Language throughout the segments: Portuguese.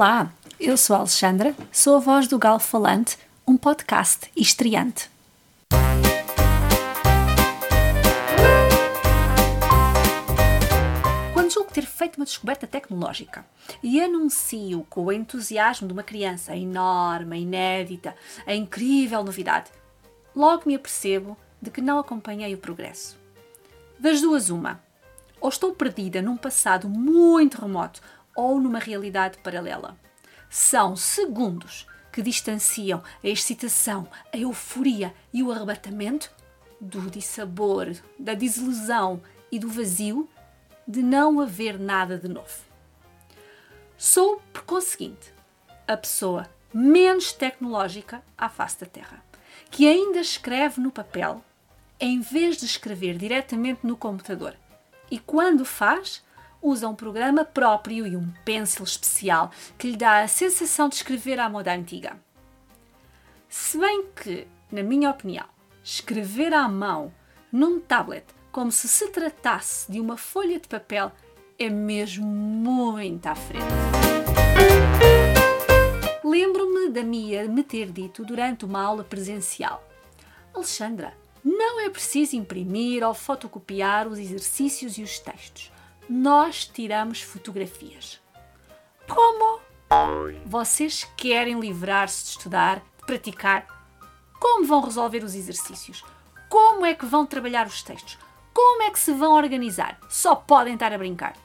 Olá, eu sou a Alexandra, sou a voz do Galo Falante, um podcast estreante. Quando julgo ter feito uma descoberta tecnológica e anuncio com o entusiasmo de uma criança a enorme, a inédita, a incrível novidade, logo me apercebo de que não acompanhei o progresso. Das duas, uma. Ou estou perdida num passado muito remoto ou numa realidade paralela. São segundos que distanciam a excitação, a euforia e o arrebatamento do dissabor, da desilusão e do vazio de não haver nada de novo. Sou, por conseguinte, a pessoa menos tecnológica à face da Terra, que ainda escreve no papel em vez de escrever diretamente no computador. E quando faz, usa um programa próprio e um pencil especial que lhe dá a sensação de escrever à moda antiga. Se bem que, na minha opinião, escrever à mão num tablet como se se tratasse de uma folha de papel é mesmo muito à frente. Lembro-me da Mia me ter dito durante uma aula presencial: Alexandra, não é preciso imprimir ou fotocopiar os exercícios e os textos. Nós tiramos fotografias. Como? Vocês querem livrar-se de estudar, de praticar? Como vão resolver os exercícios? Como é que vão trabalhar os textos? Como é que se vão organizar? Só podem estar a brincar.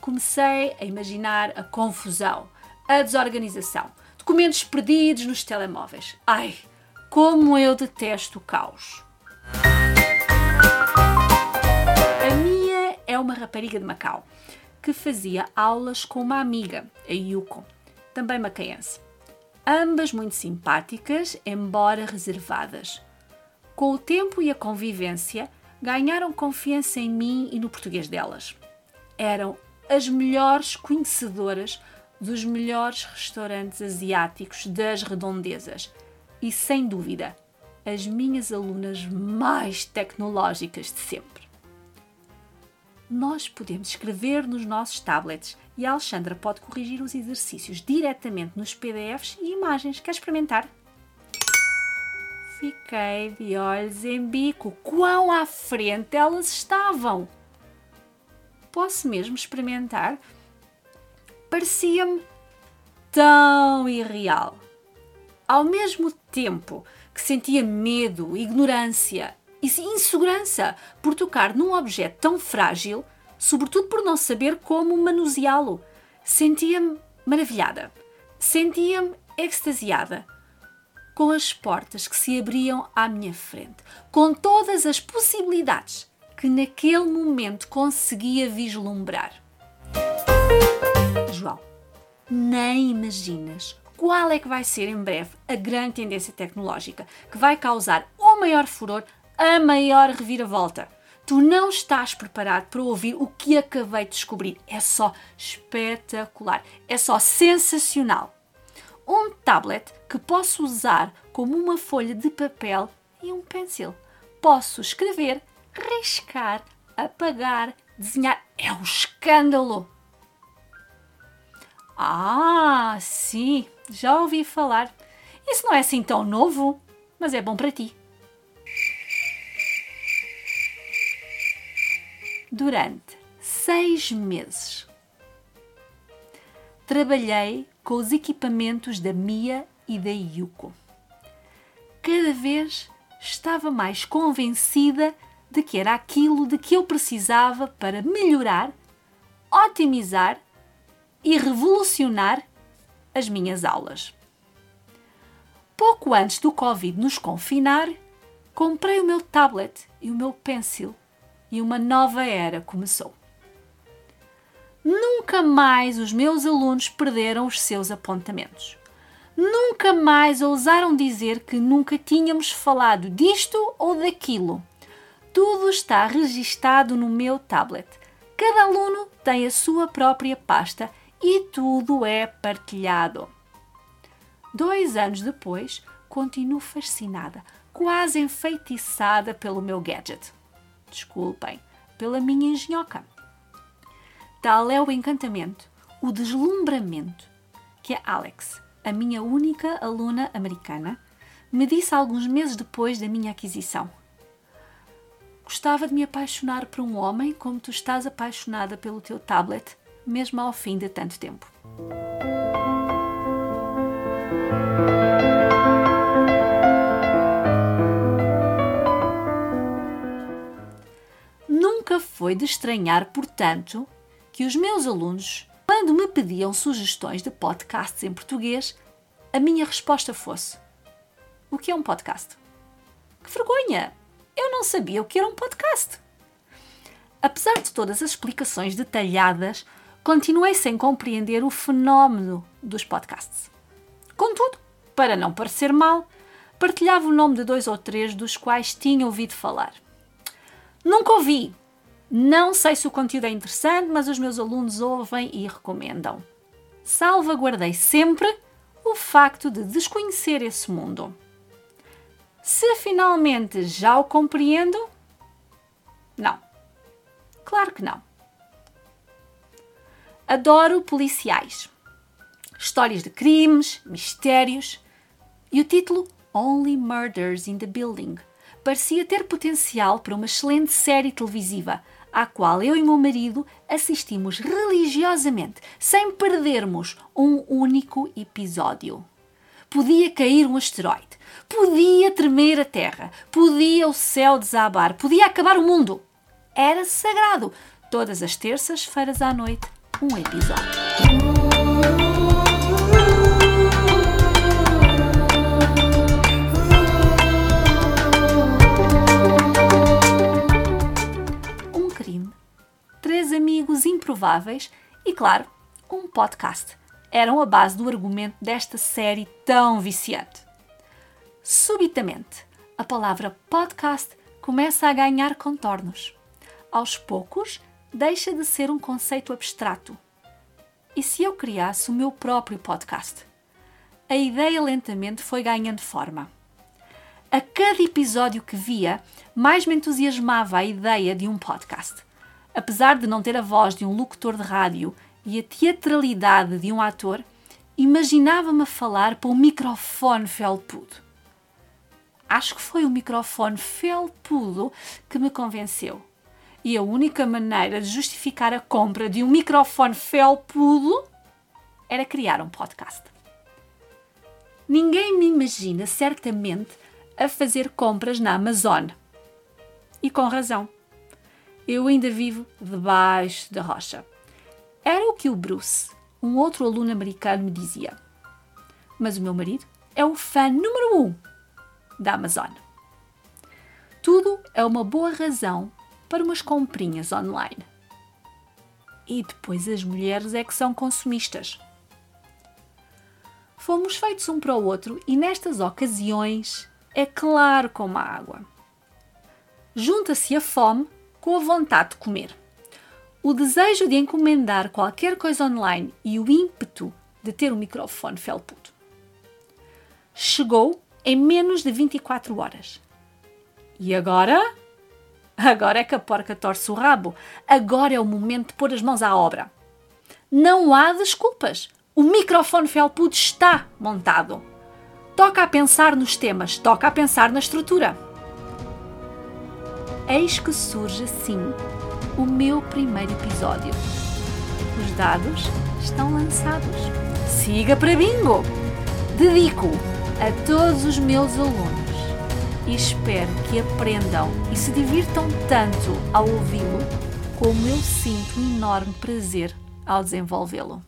Comecei a imaginar a confusão, a desorganização, documentos perdidos nos telemóveis. Ai, como eu detesto o caos. Uma rapariga de Macau que fazia aulas com uma amiga, a Yuko, também macaense. Ambas muito simpáticas, embora reservadas. Com o tempo e a convivência, ganharam confiança em mim e no português delas. Eram as melhores conhecedoras dos melhores restaurantes asiáticos das redondezas e, sem dúvida, as minhas alunas mais tecnológicas de sempre. Nós podemos escrever nos nossos tablets e a Alexandra pode corrigir os exercícios diretamente nos PDFs e imagens. Quer experimentar? Fiquei de olhos em bico. Quão à frente elas estavam! Posso mesmo experimentar? Parecia-me tão irreal. Ao mesmo tempo que sentia medo, ignorância e insegurança por tocar num objeto tão frágil, sobretudo por não saber como manuseá-lo, sentia-me maravilhada, sentia-me extasiada com as portas que se abriam à minha frente, com todas as possibilidades que naquele momento conseguia vislumbrar. João, nem imaginas qual é que vai ser em breve a grande tendência tecnológica que vai causar o maior furor, a maior reviravolta. Tu não estás preparado para ouvir o que acabei de descobrir. É só espetacular, é só sensacional. Um tablet que posso usar como uma folha de papel e um pencil. Posso escrever, riscar, apagar, desenhar. É um escândalo! Ah, sim, já ouvi falar. Isso não é assim tão novo, mas é bom para ti. Durante seis meses, trabalhei com os equipamentos da Mia e da Yuko. Cada vez estava mais convencida de que era aquilo de que eu precisava para melhorar, otimizar e revolucionar as minhas aulas. Pouco antes do Covid nos confinar, comprei o meu tablet e o meu pencil e uma nova era começou. Nunca mais os meus alunos perderam os seus apontamentos. Nunca mais ousaram dizer que nunca tínhamos falado disto ou daquilo. Tudo está registado no meu tablet. Cada aluno tem a sua própria pasta e tudo é partilhado. Dois anos depois, continuo fascinada, quase enfeitiçada pelo meu gadget. Desculpem, pela minha engenhoca. Tal é o encantamento, o deslumbramento que a Alex, a minha única aluna americana, me disse alguns meses depois da minha aquisição. Gostava de me apaixonar por um homem como tu estás apaixonada pelo teu tablet, mesmo ao fim de tanto tempo. Foi de estranhar, portanto, que os meus alunos, quando me pediam sugestões de podcasts em português, a minha resposta fosse: O que é um podcast? Que vergonha! Eu não sabia o que era um podcast. Apesar de todas as explicações detalhadas, continuei sem compreender o fenómeno dos podcasts. Contudo, para não parecer mal, partilhava o nome de dois ou três dos quais tinha ouvido falar. Nunca ouvi. Não sei se o conteúdo é interessante, mas os meus alunos ouvem e recomendam. Salvaguardei sempre o facto de desconhecer esse mundo. Se finalmente já o compreendo? Não. Claro que não. Adoro policiais. Histórias de crimes, mistérios. E o título Only Murders in the Building parecia ter potencial para uma excelente série televisiva, à qual eu e meu marido assistimos religiosamente, sem perdermos um único episódio. Podia cair um asteroide, Podia tremer a terra, podia o céu desabar, podia acabar o mundo. Era sagrado. Todas as terças-feiras à noite, um episódio. E, claro, um podcast eram a base do argumento desta série tão viciante. Subitamente, a palavra podcast começa a ganhar contornos. Aos poucos, deixa de ser um conceito abstrato. E se eu criasse o meu próprio podcast? A ideia lentamente foi ganhando forma. A cada episódio que via, mais me entusiasmava a ideia de um podcast. Apesar de não ter a voz de um locutor de rádio e a teatralidade de um ator, imaginava-me falar para um microfone felpudo acho que foi o microfone felpudo que me convenceu. E a única maneira de justificar a compra de um microfone felpudo era criar um podcast. Ninguém me imagina certamente a fazer compras na Amazon. E com razão. Eu ainda vivo debaixo da rocha. Era o que o Bruce, um outro aluno americano, me dizia. Mas o meu marido é o fã número um da Amazon. Tudo é uma boa razão para umas comprinhas online. E depois as mulheres é que são consumistas. Fomos feitos um para o outro e nestas ocasiões é claro como a água. Junta-se a fome com a vontade de comer. O desejo de encomendar qualquer coisa online e o ímpeto de ter um microfone felpudo. Chegou em menos de 24 horas. E agora? Agora é que a porca torce o rabo. Agora é o momento de pôr as mãos à obra. Não há desculpas. O microfone felpudo está montado. Toca a pensar nos temas, toca a pensar na estrutura. Eis que surge assim o meu primeiro episódio. Os dados estão lançados. Siga para bingo! Dedico a todos os meus alunos e espero que aprendam e se divirtam tanto ao ouvi-lo como eu sinto um enorme prazer ao desenvolvê-lo.